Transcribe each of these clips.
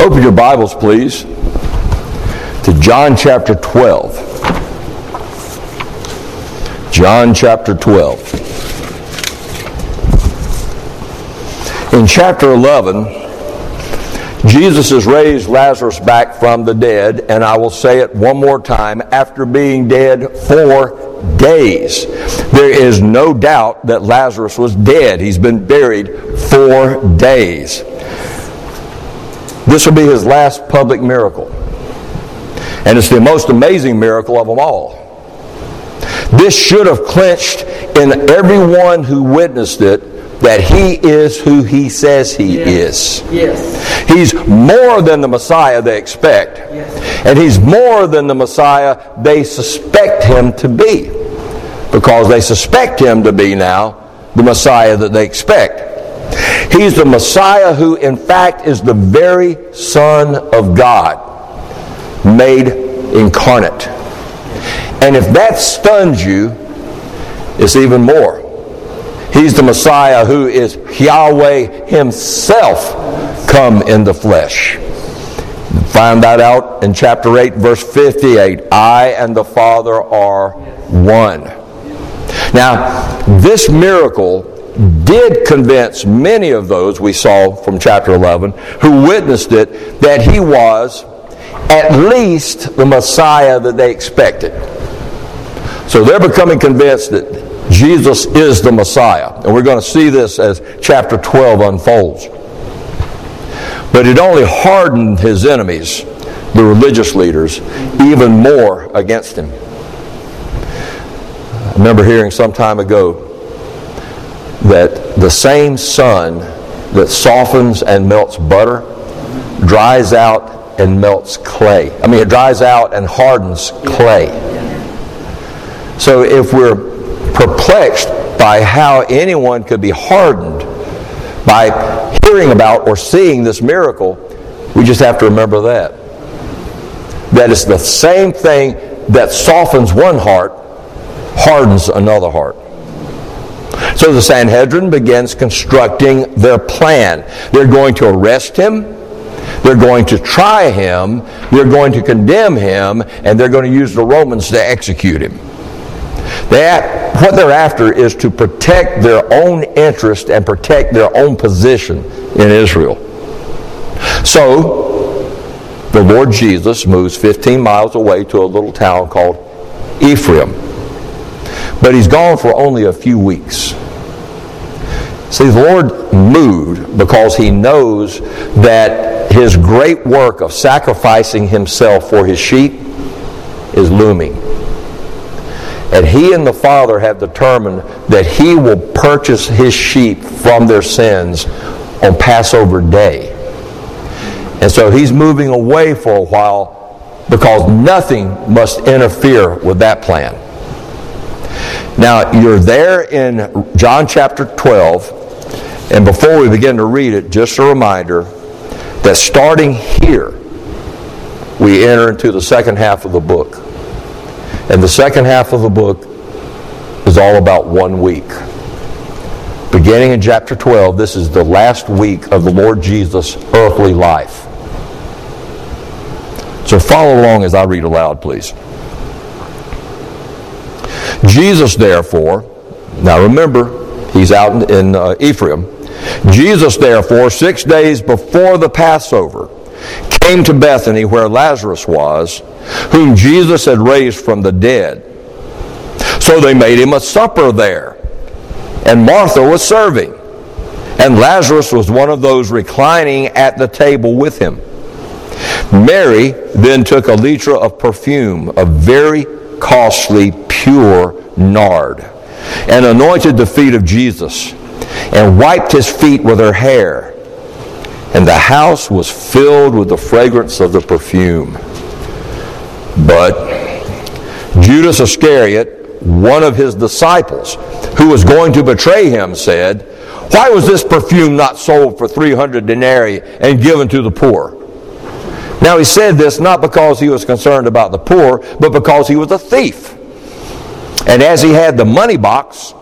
Open your Bibles, please, to John chapter 12. John chapter 12. In chapter 11, Jesus has raised Lazarus back from the dead, and I will say it one more time after being dead for days. There is no doubt that Lazarus was dead. He's been buried for days. This will be his last public miracle. And it's the most amazing miracle of them all. This should have clinched in everyone who witnessed it that he is who he says he yes. is. Yes. He's more than the Messiah they expect. Yes. And he's more than the Messiah they suspect him to be. Because they suspect him to be now the Messiah that they expect. He's the Messiah who, in fact, is the very Son of God, made incarnate. And if that stuns you, it's even more. He's the Messiah who is Yahweh Himself come in the flesh. Find that out in chapter 8, verse 58. I and the Father are one. Now, this miracle did convince many of those we saw from chapter 11 who witnessed it that he was at least the Messiah that they expected. So they're becoming convinced that Jesus is the Messiah. And we're going to see this as chapter 12 unfolds. But it only hardened his enemies, the religious leaders, even more against him. I remember hearing some time ago that the same sun that softens and melts butter dries out and melts clay. I mean, it dries out and hardens clay. So if we're perplexed by how anyone could be hardened by hearing about or seeing this miracle, we just have to remember that. That it's the same thing that softens one heart, hardens another heart. So the Sanhedrin begins constructing their plan. They're going to arrest him, they're going to try him, they're going to condemn him, and they're going to use the Romans to execute him. That, what they're after is to protect their own interest and protect their own position in Israel. So, the Lord Jesus moves 15 miles away to a little town called Ephraim. But he's gone for only a few weeks. See, the Lord moved because he knows that his great work of sacrificing himself for his sheep is looming. And he and the Father have determined that he will purchase his sheep from their sins on Passover day. And so he's moving away for a while because nothing must interfere with that plan. Now, you're there in John chapter 12, and before we begin to read it, just a reminder that starting here, we enter into the second half of the book. And the second half of the book is all about one week. Beginning in chapter 12, this is the last week of the Lord Jesus' earthly life. So follow along as I read aloud, please. Jesus, therefore, now remember, he's out in, in uh, Ephraim. Jesus, therefore, six days before the Passover, came to Bethany where Lazarus was, whom Jesus had raised from the dead. So they made him a supper there. And Martha was serving. And Lazarus was one of those reclining at the table with him. Mary then took a litra of perfume, a very costly, pure nard, and anointed the feet of Jesus, and wiped his feet with her hair. And the house was filled with the fragrance of the perfume. But Judas Iscariot, one of his disciples, who was going to betray him, said, Why was this perfume not sold for 300 denarii and given to the poor? Now he said this not because he was concerned about the poor, but because he was a thief. And as he had the money box,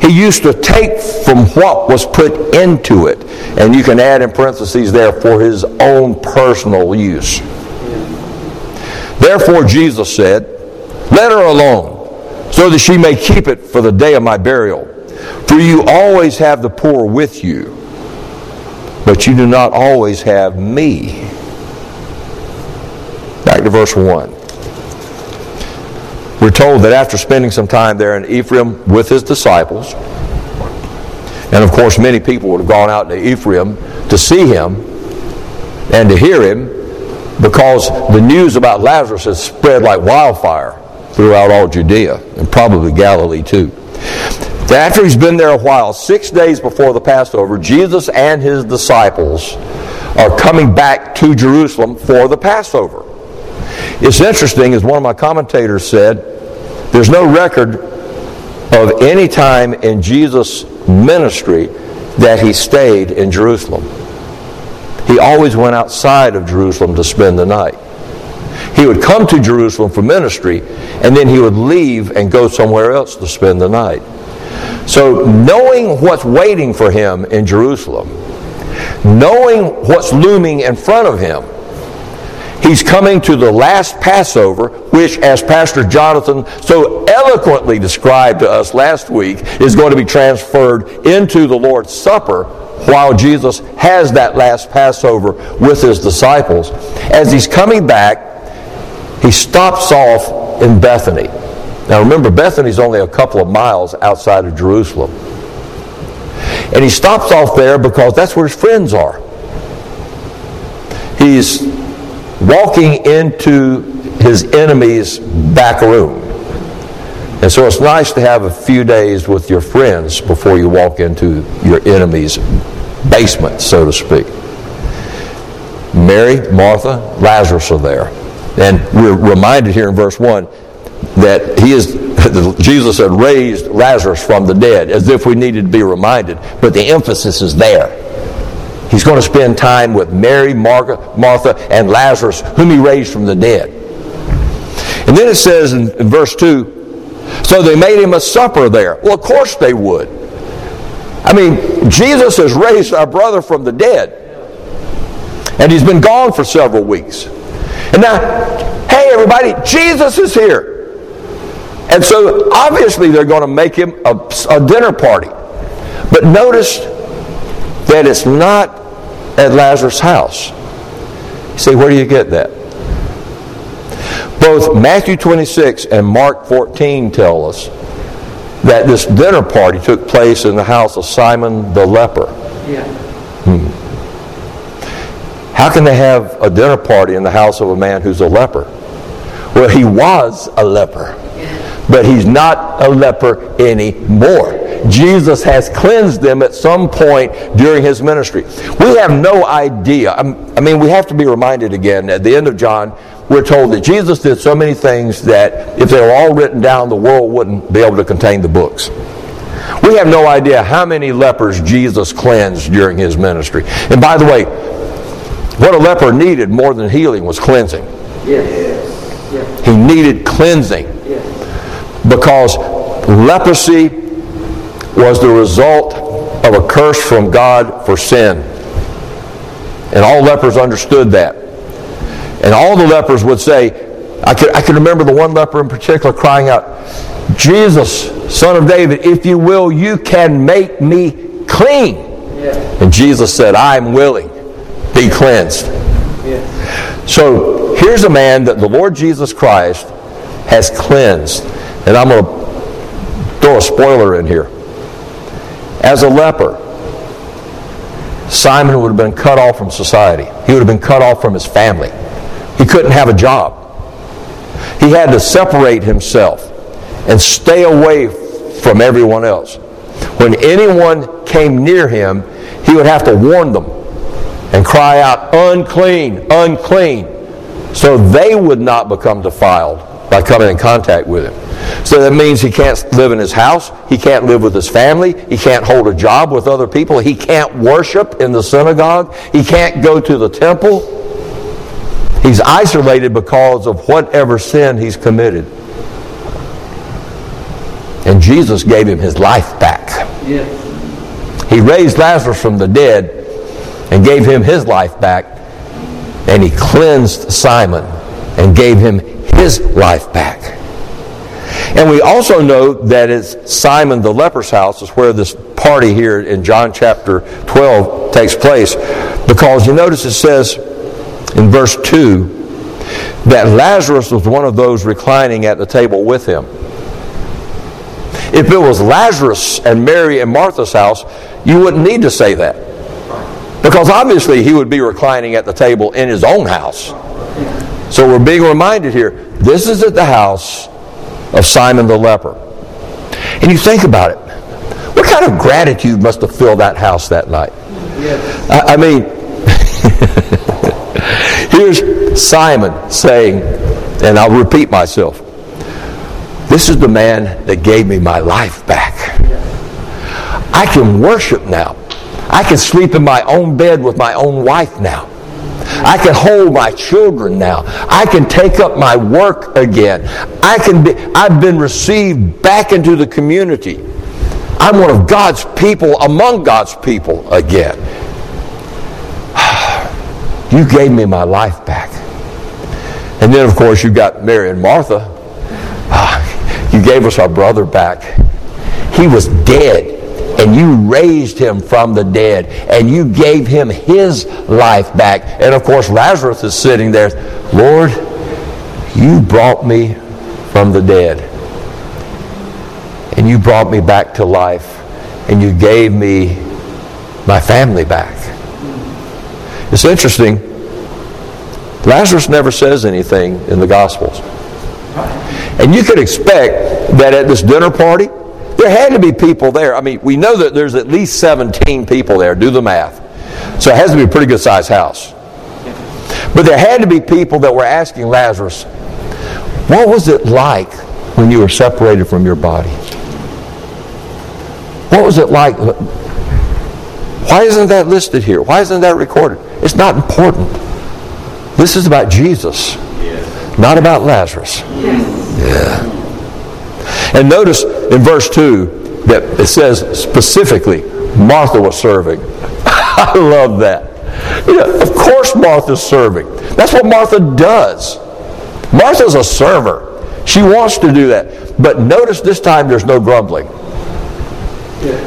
He used to take from what was put into it. And you can add in parentheses there for his own personal use. Therefore, Jesus said, Let her alone, so that she may keep it for the day of my burial. For you always have the poor with you, but you do not always have me. Back to verse 1. We're told that after spending some time there in Ephraim with his disciples, and of course, many people would have gone out to Ephraim to see him and to hear him because the news about Lazarus has spread like wildfire throughout all Judea and probably Galilee too. After he's been there a while, six days before the Passover, Jesus and his disciples are coming back to Jerusalem for the Passover. It's interesting, as one of my commentators said, there's no record of any time in Jesus' ministry that he stayed in Jerusalem. He always went outside of Jerusalem to spend the night. He would come to Jerusalem for ministry, and then he would leave and go somewhere else to spend the night. So, knowing what's waiting for him in Jerusalem, knowing what's looming in front of him, He's coming to the last Passover, which, as Pastor Jonathan so eloquently described to us last week, is going to be transferred into the Lord's Supper while Jesus has that last Passover with his disciples. As he's coming back, he stops off in Bethany. Now remember, Bethany's only a couple of miles outside of Jerusalem. And he stops off there because that's where his friends are. He's walking into his enemy's back room. And so it's nice to have a few days with your friends before you walk into your enemy's basement, so to speak. Mary, Martha, Lazarus are there. And we're reminded here in verse 1 that he is Jesus had raised Lazarus from the dead, as if we needed to be reminded. But the emphasis is there. He's going to spend time with Mary, Martha, and Lazarus, whom he raised from the dead. And then it says in, verse 2 so they made him a supper there. Well, of course they would. I mean, Jesus has raised our brother from the dead. And he's been gone for several weeks. And now, hey, everybody, Jesus is here. And so obviously they're going to make him a, a dinner party. But notice that it's not at Lazarus' house. You say, where do you get that? Both Matthew 26 and Mark 14 tell us that this dinner party took place in the house of Simon the leper. Yeah. Hmm. How can they have a dinner party in the house of a man who's a leper? Well, he was a leper, but he's not a leper anymore. Jesus has cleansed them at some point during his ministry. We have no idea. I mean, we have to be reminded again at the end of John, we're told that Jesus did so many things that if they were all written down, the world wouldn't be able to contain the books. We have no idea how many lepers Jesus cleansed during his ministry. And by the way, what a leper needed more than healing was cleansing. Yes. He needed cleansing. Because leprosy was the result of a curse from God for sin. And all lepers understood that. And all the lepers would say, I can, I can remember the one leper in particular crying out, Jesus, son of David, if you will, you can make me clean. Yeah. And Jesus said, I'm willing. Be cleansed. Yeah. So here's a man that the Lord Jesus Christ has cleansed. And I'm going to throw a spoiler in here. As a leper, Simon would have been cut off from society. He would have been cut off from his family. He couldn't have a job. He had to separate himself and stay away from everyone else. When anyone came near him, he would have to warn them and cry out, unclean, unclean, so they would not become defiled by coming in contact with him. So that means he can't live in his house. He can't live with his family. He can't hold a job with other people. He can't worship in the synagogue. He can't go to the temple. He's isolated because of whatever sin he's committed. And Jesus gave him his life back. Yes. He raised Lazarus from the dead and gave him his life back. And he cleansed Simon and gave him his life back. And we also know that it's Simon the leper's house is where this party here in John chapter 12 takes place. Because you notice it says in verse 2 that Lazarus was one of those reclining at the table with him. If it was Lazarus and Mary and Martha's house, you wouldn't need to say that. Because obviously he would be reclining at the table in his own house. So we're being reminded here this is at the house of Simon the leper. And you think about it. What kind of gratitude must have filled that house that night? Yes. I, I mean, here's Simon saying, and I'll repeat myself this is the man that gave me my life back. I can worship now. I can sleep in my own bed with my own wife now. I can hold my children now. I can take up my work again. I can be, I've been received back into the community. I'm one of God's people among God's people again. You gave me my life back. And then, of course, you got Mary and Martha. You gave us our brother back. He was dead and you raised him from the dead and you gave him his life back. And of course, Lazarus is sitting there. Lord, you brought me from the dead and you brought me back to life and you gave me my family back. It's interesting. Lazarus never says anything in the Gospels. And you could expect that at this dinner party, there had to be people there. I mean, we know that there's at least 17 people there. Do the math. So it has to be a pretty good sized house. But there had to be people that were asking Lazarus, what was it like when you were separated from your body? What was it like? Why isn't that listed here? Why isn't that recorded? It's not important. This is about Jesus, yes. not about Lazarus. Yes. Yeah. And notice in verse 2 that it says specifically, Martha was serving. I love that. Of course, Martha's serving. That's what Martha does. Martha's a server. She wants to do that. But notice this time there's no grumbling.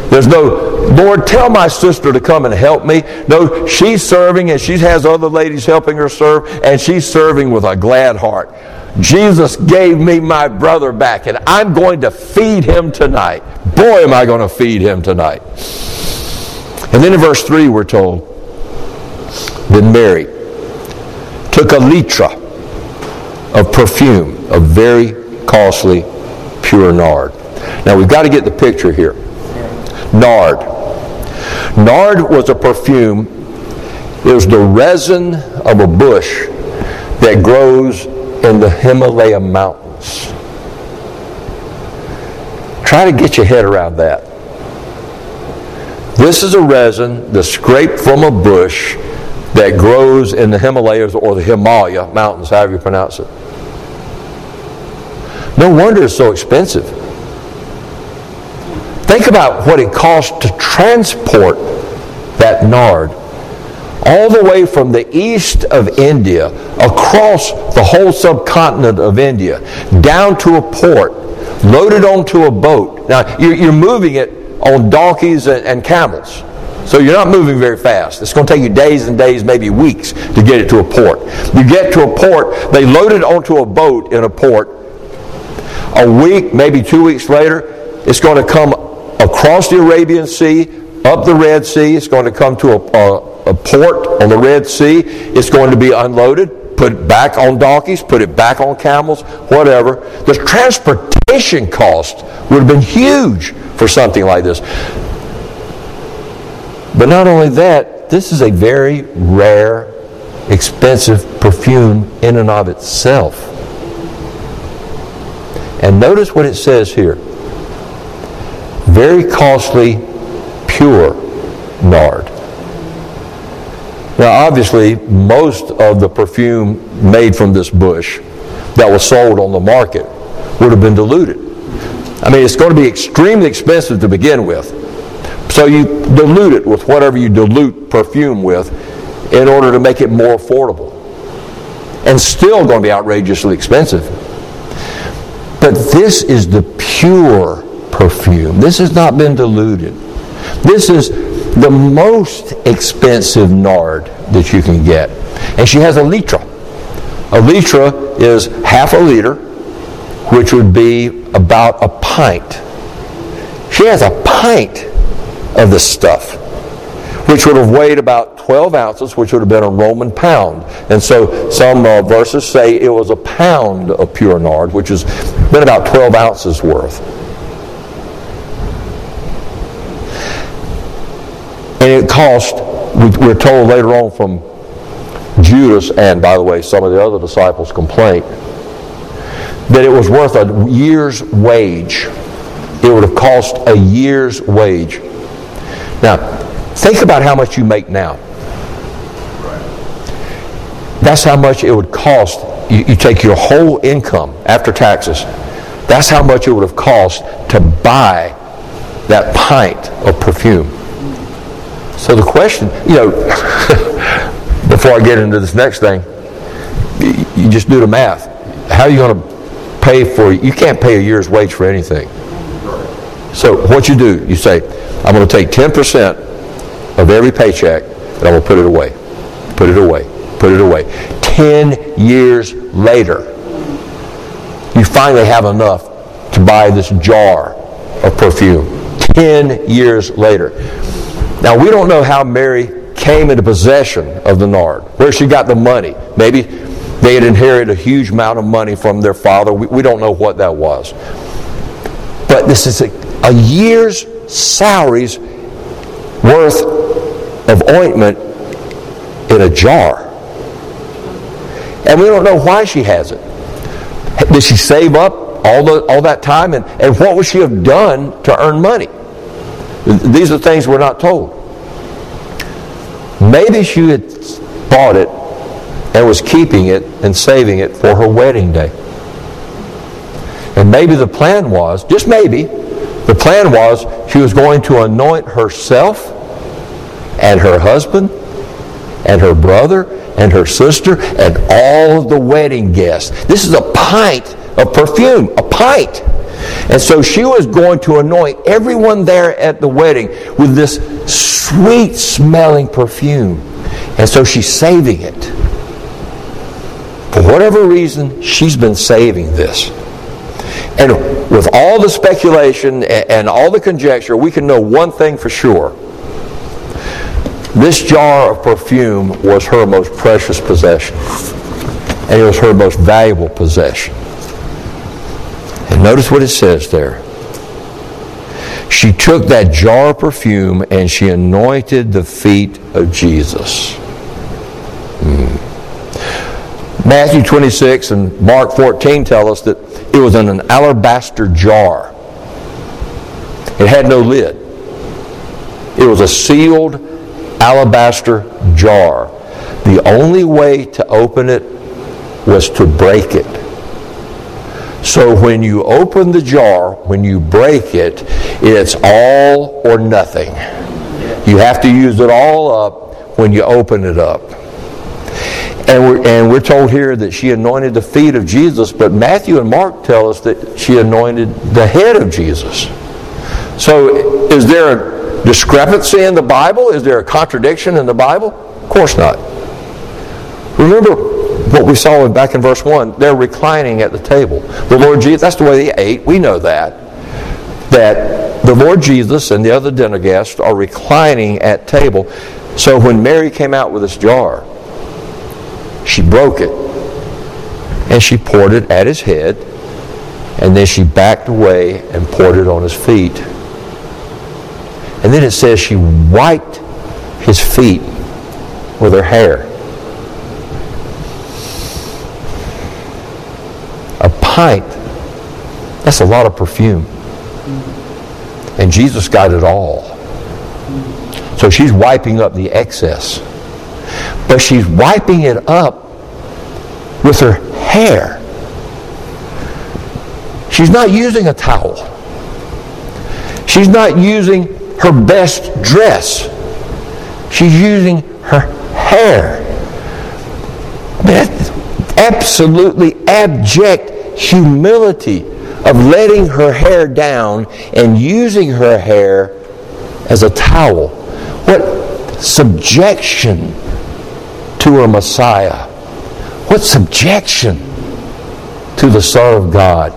There's no, Lord, tell my sister to come and help me. No, she's serving and she has other ladies helping her serve, and she's serving with a glad heart. Jesus gave me my brother back, and I'm going to feed him tonight. Boy, am I going to feed him tonight. And then in verse 3, we're told, Then Mary took a litra of perfume, of very costly, pure nard. Now we've got to get the picture here. Nard. Nard was a perfume, it was the resin of a bush that grows in the Himalaya mountains. Try to get your head around that. This is a resin that's scraped from a bush that grows in the Himalayas or the Himalaya mountains, however you pronounce it. No wonder it's so expensive. Think about what it costs to transport that nard all the way from the east of India, across the whole subcontinent of India, down to a port, loaded onto a boat. Now, you're, moving it on donkeys and, camels. So you're not moving very fast. It's going to take you days and days, maybe weeks, to get it to a port. You get to a port, they load it onto a boat in a port. A week, maybe two weeks later, it's going to come across the Arabian Sea, up the Red Sea. It's going to come to a, a a port on the Red Sea. It's going to be unloaded, put it back on donkeys, put it back on camels, whatever. The transportation cost would have been huge for something like this. But not only that, this is a very rare, expensive perfume in and of itself. And notice what it says here very costly, pure nard. Now, obviously, most of the perfume made from this bush that was sold on the market would have been diluted. I mean, it's going to be extremely expensive to begin with. So you dilute it with whatever you dilute perfume with in order to make it more affordable. And still going to be outrageously expensive. But this is the pure perfume. This has not been diluted. This is the most expensive nard that you can get. And she has a litra. A litra is half a liter, which would be about a pint. She has a pint of this stuff, which would have weighed about 12 ounces, which would have been a Roman pound. And so some uh, verses say it was a pound of pure nard, which has been about 12 ounces worth. And it cost, we're told later on from Judas and, by the way, some of the other disciples' complaint, that it was worth a year's wage. It would have cost a year's wage. Now, think about how much you make now. That's how much it would cost. You, you, take your whole income after taxes. That's how much it would have cost to buy that pint of perfume. So the question, you know, before I get into this next thing, you just do the math. How are you going to pay for, you can't pay a year's wage for anything. So what you do, you say, I'm going to take 10% of every paycheck and I'm going to put it away. Put it away. Put it away. 10 years later, you finally have enough to buy this jar of perfume. 10 years later. Now, we don't know how Mary came into possession of the nard, where she got the money. Maybe they had inherited a huge amount of money from their father. We, we don't know what that was. But this is a, a year's salaries worth of ointment in a jar. And we don't know why she has it. Did she save up all, the, all that time? And, and what would she have done to earn money? These are things we're not told. Maybe she had bought it and was keeping it and saving it for her wedding day. And maybe the plan was, just maybe, the plan was she was going to anoint herself and her husband and her brother and her sister and all of the wedding guests. This is a pint of perfume, a pint. And so she was going to anoint everyone there at the wedding with this sweet smelling perfume. And so she's saving it. For whatever reason, she's been saving this. And with all the speculation and all the conjecture, we can know one thing for sure. This jar of perfume was her most precious possession. And it was her most valuable possession. Notice what it says there. She took that jar of perfume and she anointed the feet of Jesus. Hmm. Matthew 26 and Mark 14 tell us that it was in an alabaster jar. It had no lid. It was a sealed alabaster jar. The only way to open it was to break it. So when you open the jar, when you break it, it's all or nothing. You have to use it all up when you open it up. And we're, and we're told here that she anointed the feet of Jesus, but Matthew and Mark tell us that she anointed the head of Jesus. So is there a discrepancy in the Bible? Is there a contradiction in the Bible? Of course not. Remember, what we saw back in verse 1, they're reclining at the table. The Lord Jesus, that's the way they ate. We know that. That the Lord Jesus and the other dinner guests are reclining at table. So when Mary came out with this jar, she broke it and she poured it at his head and then she backed away and poured it on his feet. And then it says she wiped his feet with her hair. That's a lot of perfume. And Jesus got it all. So she's wiping up the excess. But she's wiping it up with her hair. She's not using a towel. She's not using her best dress. She's using her hair. That absolutely abject humility of letting her hair down and using her hair as a towel. What subjection to a Messiah. What subjection to the Son of God.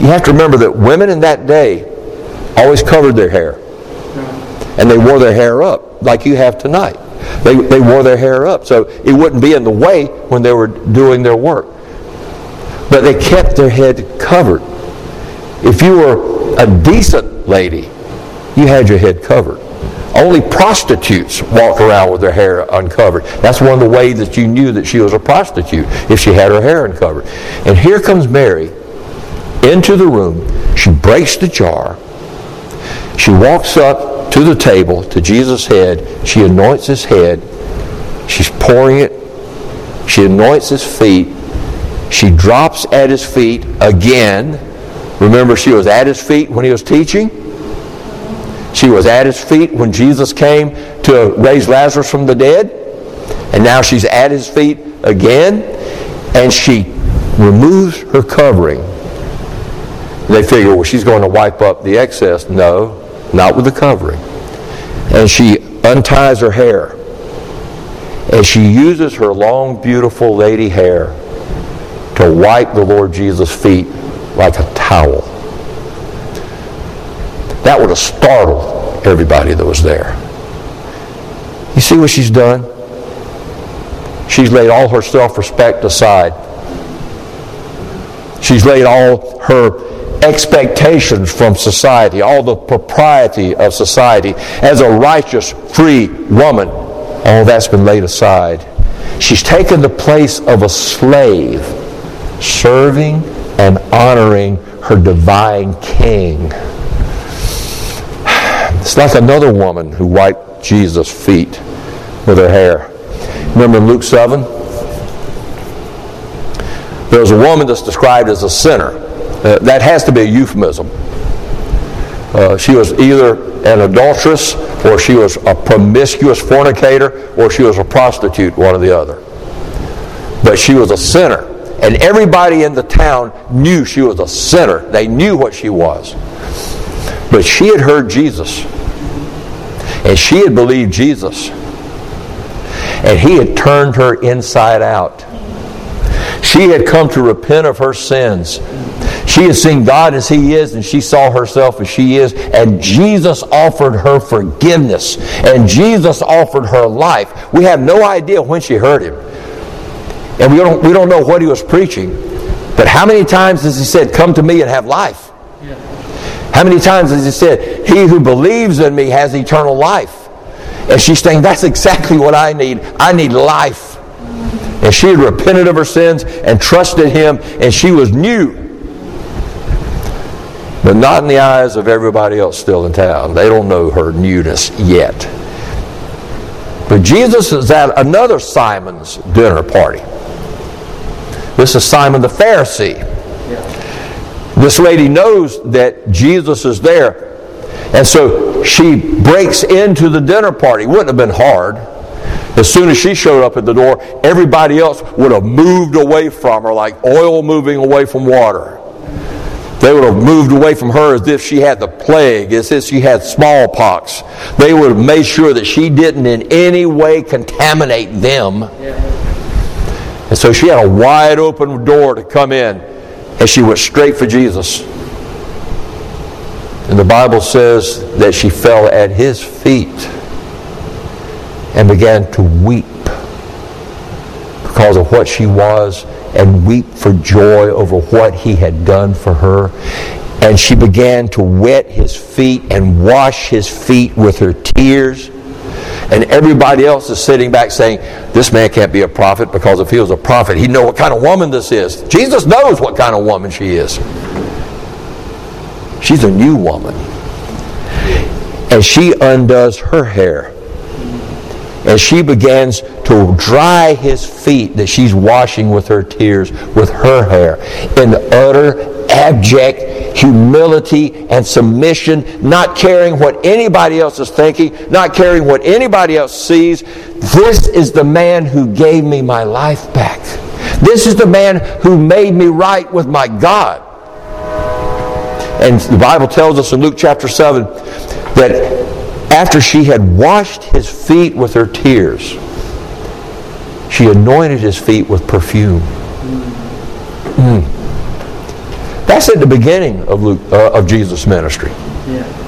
You have to remember that women in that day always covered their hair. And they wore their hair up like you have tonight. They, they wore their hair up so it wouldn't be in the way when they were doing their work. But they kept their head covered. If you were a decent lady, you had your head covered. Only prostitutes walked around with their hair uncovered. That's one of the ways that you knew that she was a prostitute, if she had her hair uncovered. And here comes Mary into the room. She breaks the jar. She walks up to the table, to Jesus' head. She anoints his head. She's pouring it. She anoints his feet. She drops at his feet again. Remember, she was at his feet when he was teaching. She was at his feet when Jesus came to raise Lazarus from the dead. And now she's at his feet again. And she removes her covering. They figure, well, she's going to wipe up the excess. No, not with the covering. And she unties her hair. And she uses her long, beautiful lady hair to wipe the Lord Jesus' feet like a towel. That would have startled everybody that was there. You see what she's done? She's laid all her self respect aside. She's laid all her expectations from society, all the propriety of society. As a righteous, free woman, all that's been laid aside. She's taken the place of a slave, serving and honoring her divine king. It's like another woman who wiped Jesus' feet with her hair. Remember in Luke 7? There was a woman that's described as a sinner. Uh, that has to be a euphemism. Uh, she was either an adulteress, or she was a promiscuous fornicator, or she was a prostitute, one or the other. But she was a sinner. And everybody in the town knew she was a sinner. They knew what she was. But she had heard Jesus. And she had believed Jesus. And he had turned her inside out. She had come to repent of her sins. She had seen God as He is, and she saw herself as she is, and Jesus offered her forgiveness, and Jesus offered her life. We have no idea when she heard Him, and we don't, we don't know what He was preaching, but how many times has He said, Come to me and have life? How many times has He said, He who believes in me has eternal life? And she's saying, That's exactly what I need. I need life. And she had repented of her sins and trusted Him, and she was new but not in the eyes of everybody else still in town. They don't know her newness yet. But Jesus is at another Simon's dinner party. This is Simon the Pharisee. This lady knows that Jesus is there. And so she breaks into the dinner party. Wouldn't have been hard. As soon as she showed up at the door, everybody else would have moved away from her like oil moving away from water. They would have moved away from her as if she had the plague, as if she had smallpox. They would have made sure that she didn't in any way contaminate them. And so she had a wide open door to come in, and she went straight for Jesus. And the Bible says that she fell at his feet and began to weep because of what she was and weep for joy over what he had done for her. And she began to wet his feet and wash his feet with her tears. And everybody else is sitting back saying, This man can't be a prophet because if he was a prophet, he'd know what kind of woman this is. Jesus knows what kind of woman she is. She's a new woman. And she undoes her hair and she begins to dry his feet that she's washing with her tears with her hair in utter abject humility and submission, not caring what anybody else is thinking, not caring what anybody else sees. This is the man who gave me my life back. This is the man who made me right with my God. And the Bible tells us in Luke chapter 7 that after she had washed his feet with her tears, she anointed his feet with perfume. Mm. That's at the beginning of, Luke, uh, of Jesus' ministry. Yeah.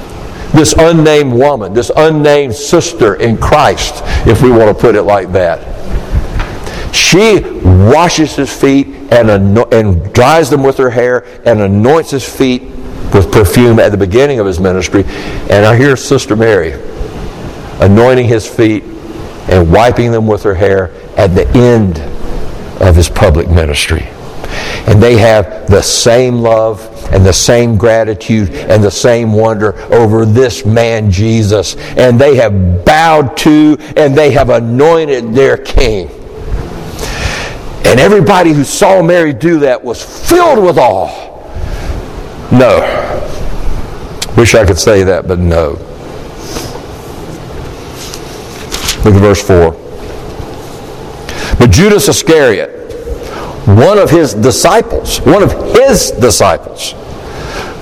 This unnamed woman, this unnamed sister in Christ, if we want to put it like that. She washes his feet and, and dries them with her hair and anoints his feet with perfume at the beginning of his ministry. And I hear Sister Mary anointing his feet and wiping them with her hair at the end of his public ministry. And they have the same love and the same gratitude and the same wonder over this man Jesus. And they have bowed to and they have anointed their king. And everybody who saw Mary do that was filled with awe. No. Wish I could say that, but no. Look at verse 4. But Judas Iscariot, one of his disciples, one of his disciples,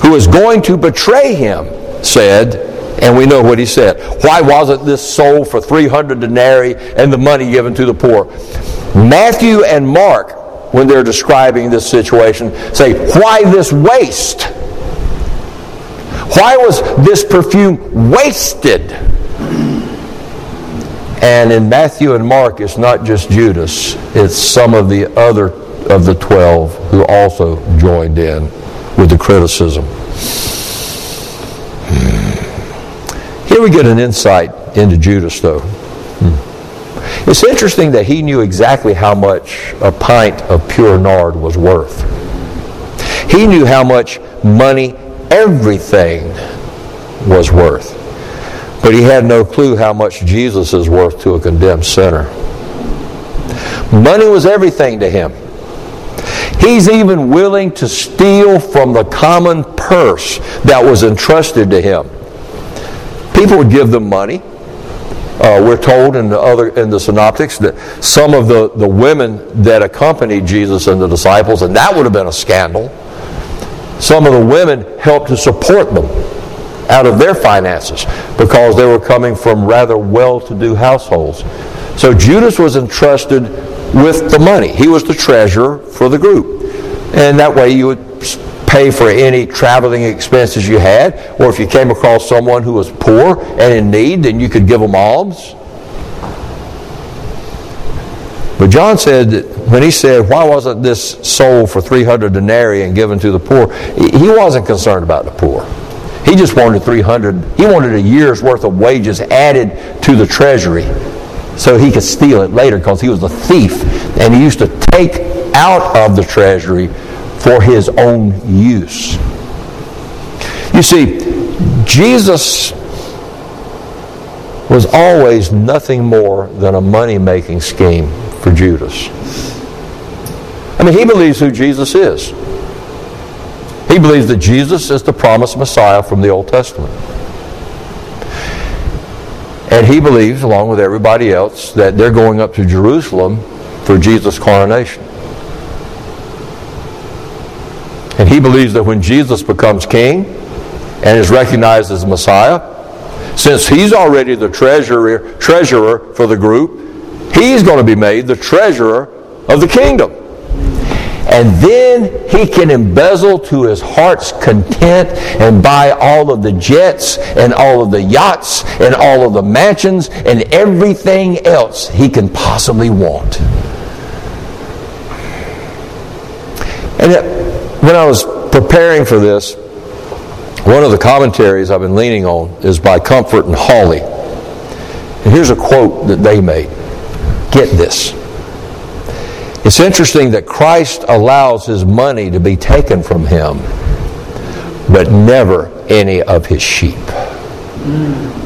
who was going to betray him, said, and we know what he said. Why wasn't this sold for 300 denarii and the money given to the poor? Matthew and Mark, when they're describing this situation, say, Why this waste? Why was this perfume wasted? And in Matthew and Mark, it's not just Judas, it's some of the other of the 12 who also joined in with the criticism. Hmm. Here we get an insight into Judas, though. Hmm. It's interesting that he knew exactly how much a pint of pure nard was worth. He knew how much money everything was worth. But he had no clue how much Jesus is worth to a condemned sinner. Money was everything to him. He's even willing to steal from the common purse that was entrusted to him. People would give them money. Uh, we're told in the other in the synoptics that some of the, the women that accompanied Jesus and the disciples, and that would have been a scandal. Some of the women helped to support them out of their finances because they were coming from rather well to do households. So Judas was entrusted with the money. He was the treasurer for the group. And that way you would pay for any traveling expenses you had, or if you came across someone who was poor and in need, then you could give them alms. But John said that when he said, Why wasn't this sold for 300 denarii and given to the poor? He wasn't concerned about the poor. He just wanted 300. He wanted a year's worth of wages added to the treasury so he could steal it later because he was a thief and he used to take out of the treasury for his own use. You see, Jesus was always nothing more than a money making scheme for Judas. I mean, he believes who Jesus is. He believes that Jesus is the promised Messiah from the Old Testament. And he believes, along with everybody else, that they're going up to Jerusalem for Jesus' coronation. And he believes that when Jesus becomes king and is recognized as Messiah, since he's already the treasurer, treasurer for the group, he's going to be made the treasurer of the kingdom. And then he can embezzle to his heart's content and buy all of the jets and all of the yachts and all of the mansions and everything else he can possibly want. And when I was preparing for this, one of the commentaries I've been leaning on is by Comfort and Hawley. And here's a quote that they made. Get this. It's interesting that Christ allows his money to be taken from him, but never any of his sheep.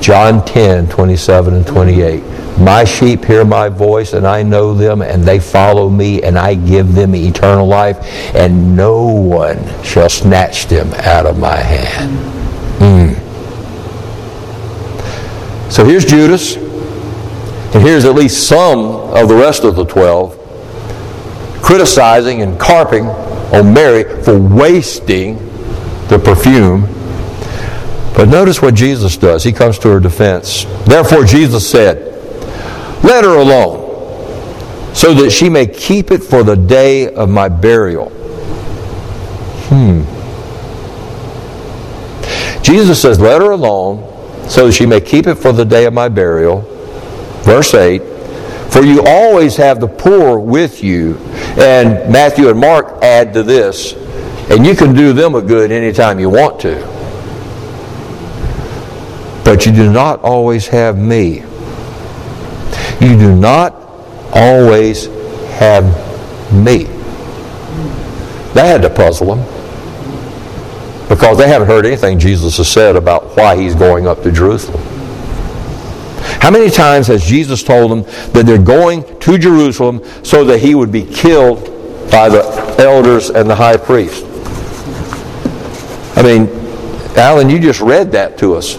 John 10, 27 and 28. My sheep hear my voice, and I know them, and they follow me, and I give them eternal life, and no one shall snatch them out of my hand. Mm. So here's Judas, and here's at least some of the rest of the twelve criticizing and carping on Mary for wasting the perfume. But notice what Jesus does. He comes to her defense. Therefore, Jesus said, Let her alone, so that she may keep it for the day of my burial. Hmm. Jesus says, Let her alone, so that she may keep it for the day of my burial. Verse 8 For you always have the poor with you. And Matthew and Mark add to this, and you can do them a good anytime you want to. But you do not always have me. You do not always have me. That had to puzzle them because they haven't heard anything Jesus has said about why he's going up to Jerusalem. How many times has Jesus told them that they're going to Jerusalem so that he would be killed by the elders and the high priest? I mean, Alan, you just read that to us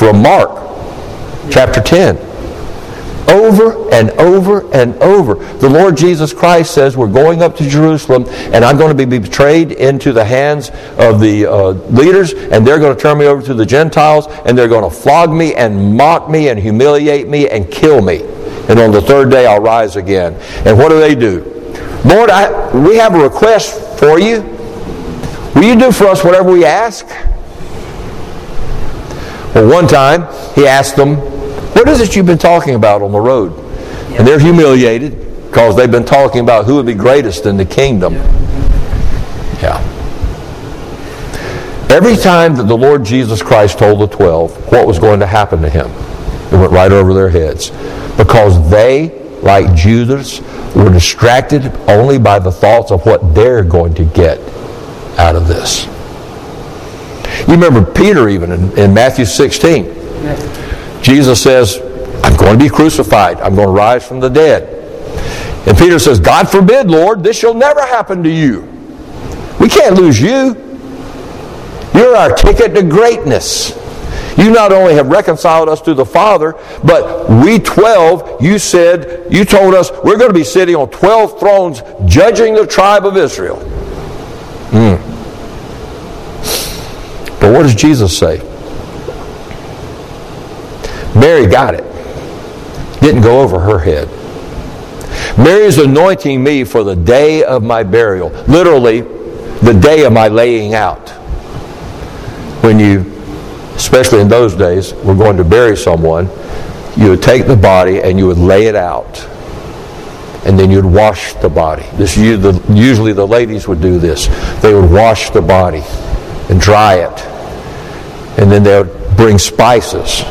from Mark chapter 10 over and over and over. The Lord Jesus Christ says, We're going up to Jerusalem, and I'm going to be betrayed into the hands of the uh, leaders, and they're going to turn me over to the Gentiles, and they're going to flog me and mock me and humiliate me and kill me. And on the third day, I'll rise again. And what do they do? Lord, I, we have a request for you. Will you do for us whatever we ask? Well, one time, he asked them, what is it you've been talking about on the road? And they're humiliated because they've been talking about who would be greatest in the kingdom. Yeah. Every time that the Lord Jesus Christ told the twelve what was going to happen to him, it went right over their heads. Because they, like Judas, were distracted only by the thoughts of what they're going to get out of this. You remember Peter even in, in Matthew 16. Jesus says, I'm going to be crucified. I'm going to rise from the dead. And Peter says, God forbid, Lord, this shall never happen to you. We can't lose you. You're our ticket to greatness. You not only have reconciled us to the Father, but we 12, you said, you told us we're going to be sitting on 12 thrones judging the tribe of Israel. Mm. But what does Jesus say? Mary got it. Didn't go over her head. Mary is anointing me for the day of my burial. Literally, the day of my laying out. When you, especially in those days, were going to bury someone, you would take the body and you would lay it out. And then you'd wash the body. This usually the ladies would do this. They would wash the body and dry it. And then they would bring spices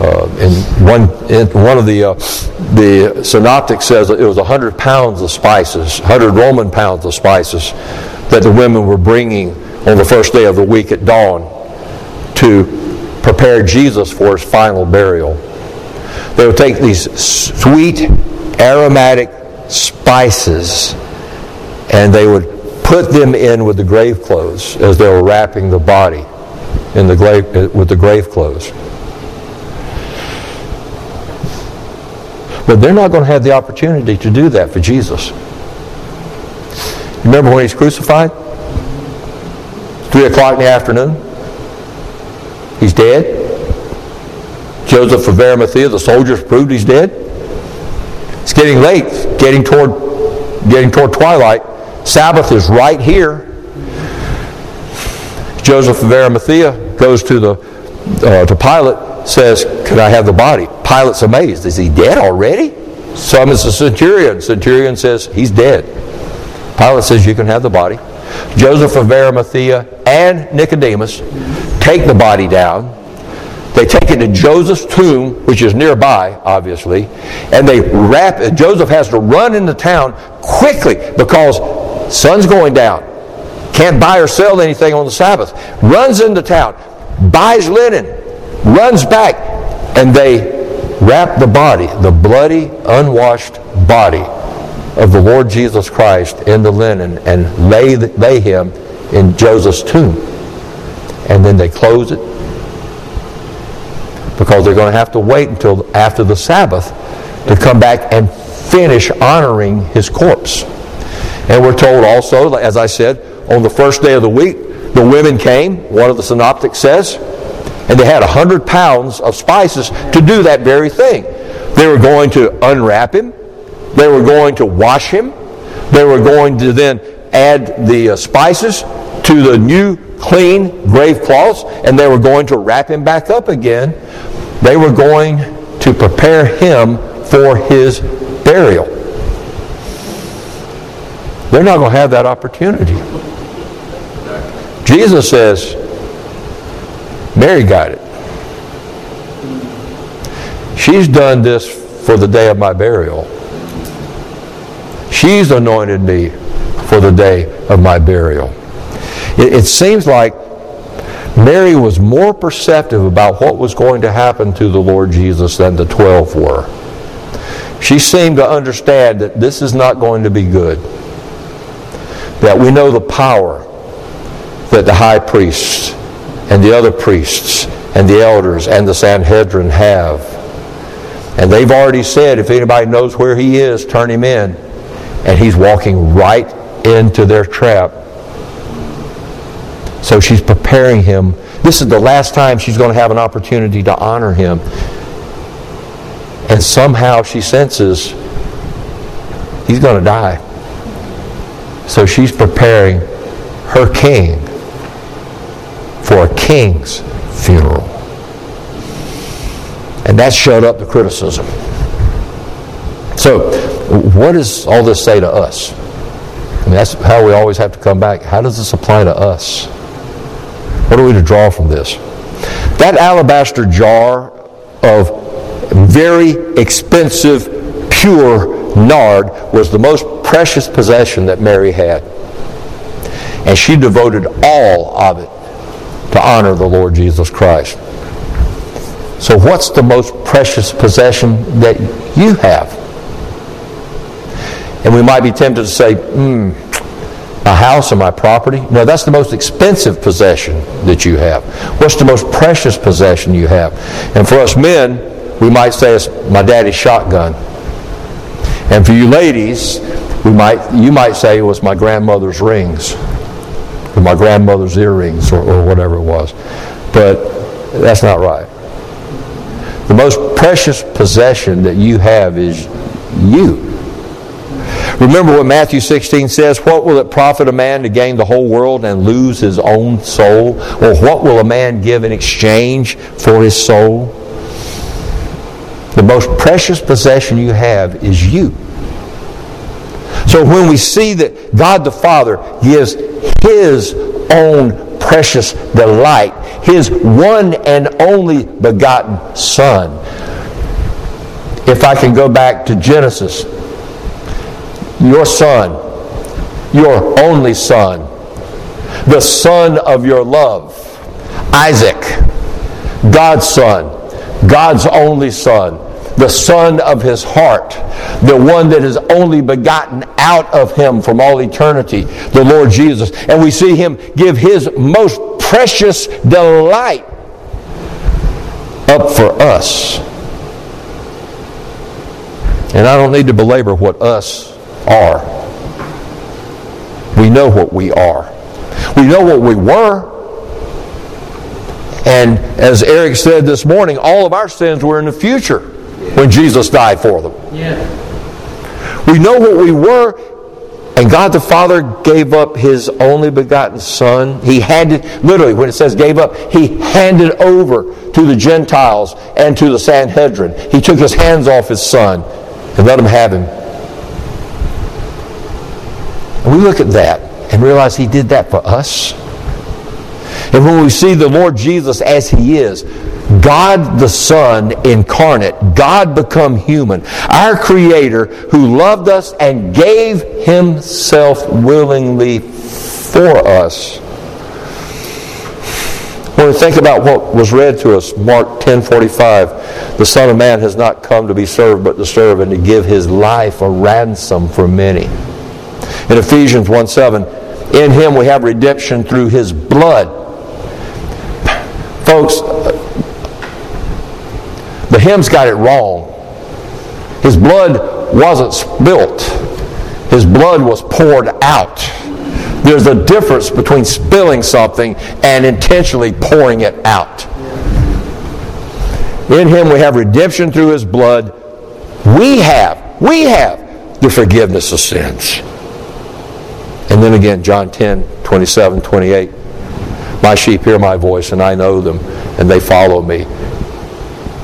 uh, in one, in one of the, uh, the synoptic says it was 100 pounds of spices, 100 Roman pounds of spices that the women were bringing on the first day of the week at dawn to prepare Jesus for his final burial. They would take these sweet, aromatic spices and they would put them in with the grave clothes as they were wrapping the body in the grave, with the grave clothes. But they're not going to have the opportunity to do that for Jesus. Remember when he's crucified? Three o'clock in the afternoon. He's dead. Joseph of Arimathea, the soldiers proved he's dead. It's getting late, getting toward getting toward twilight. Sabbath is right here. Joseph of Arimathea goes to the uh, to Pilate, says, "Could I have the body?" Pilate's amazed. Is he dead already? Summons the centurion. Centurion says, He's dead. Pilate says, You can have the body. Joseph of Arimathea and Nicodemus take the body down. They take it to Joseph's tomb, which is nearby, obviously, and they wrap it. Joseph has to run into town quickly because sun's going down. Can't buy or sell anything on the Sabbath. Runs into town, buys linen, runs back, and they wrap the body, the bloody, unwashed body of the Lord Jesus Christ in the linen and lay, lay him in Joseph's tomb. And then they close it because they're going to have to wait until after the Sabbath to come back and finish honoring his corpse. And we're told also, as I said, on the first day of the week, the women came, one of the synoptics says, and they had a hundred pounds of spices to do that very thing. They were going to unwrap him, they were going to wash him, they were going to then add the uh, spices to the new clean grave cloths, and they were going to wrap him back up again. They were going to prepare him for his burial. They're not going to have that opportunity. Jesus says, Mary got it. She's done this for the day of my burial. She's anointed me for the day of my burial. It, it seems like Mary was more perceptive about what was going to happen to the Lord Jesus than the 12 were. She seemed to understand that this is not going to be good. That we know the power that the high priests and the other priests and the elders and the Sanhedrin have. And they've already said if anybody knows where he is, turn him in. And he's walking right into their trap. So she's preparing him. This is the last time she's going to have an opportunity to honor him. And somehow she senses he's going to die. So she's preparing her king for a king's funeral. And that showed up the criticism. So, what does all this say to us? I mean, that's how we always have to come back. How does this apply to us? What are we to draw from this? That alabaster jar of very expensive, pure nard was the most precious possession that Mary had. And she devoted all of it to honor the Lord Jesus Christ. So, what's the most precious possession that you have? And we might be tempted to say, hmm, my house or my property. No, that's the most expensive possession that you have. What's the most precious possession you have? And for us men, we might say it's my daddy's shotgun. And for you ladies, we might, you might say it was my grandmother's rings my grandmother's earrings or, or whatever it was. But that's not right. The most precious possession that you have is you. Remember what Matthew 16 says, What will it profit a man to gain the whole world and lose his own soul? Or what will a man give in exchange for his soul? The most precious possession you have is you. So when we see that God the Father gives His own precious delight, His one and only begotten Son. If I can go back to Genesis, your Son, your only Son, the Son of your love, Isaac, God's Son, God's only Son, the Son of his heart, the one that is only begotten out of him from all eternity, the Lord Jesus. And we see him give his most precious delight up for us. And I don't need to belabor what us are. We know what we are. We know what we were. And as Eric said this morning, all of our sins were in the future when Jesus died for them. Yeah. We know what we were, and God the Father gave up His only begotten Son. He handed, literally, when it says gave up, He handed over to the Gentiles and to the Sanhedrin. He took His hands off His Son and let Him have Him. And we look at that and realize He did that for us. And when we see the Lord Jesus as He is, God the Son incarnate, God become human, our Creator who loved us and gave Himself willingly for us. When we think about what was read to us, Mark 10:45, the Son of Man has not come to be served, but to serve and to give his life a ransom for many. In Ephesians 1:7, in him we have redemption through his blood. Folks, the hymns got it wrong. His blood wasn't spilt. His blood was poured out. There's a difference between spilling something and intentionally pouring it out. In him we have redemption through his blood. We have, we have the forgiveness of sins. And then again, John 10, 27, 28. My sheep hear my voice, and I know them, and they follow me.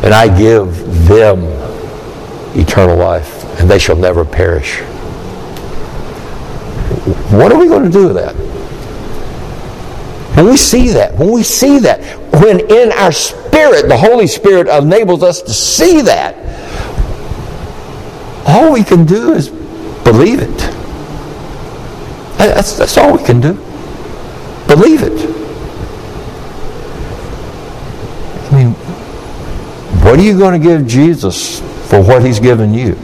And I give them eternal life, and they shall never perish. What are we going to do with that? When we see that, when we see that, when in our spirit, the Holy Spirit enables us to see that, all we can do is believe it. That's, that's all we can do. Believe it. I mean, what are you going to give Jesus for what he's given you?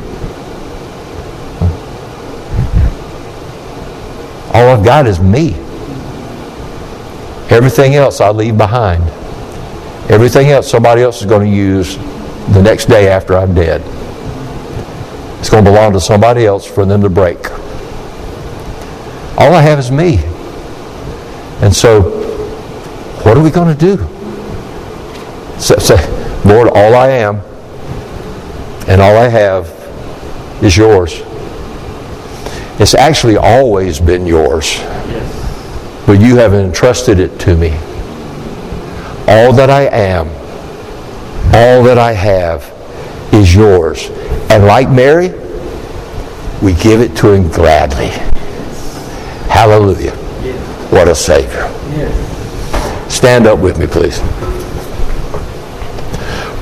All I've got is me. Everything else I leave behind. Everything else somebody else is going to use the next day after I'm dead. It's going to belong to somebody else for them to break. All I have is me. And so, what are we going to do? Say, say, Lord, all I am and all I have is yours. It's actually always been yours. But you have entrusted it to me. All that I am, all that I have is yours. And like Mary, we give it to him gladly. Hallelujah. What a Savior. Stand up with me, please.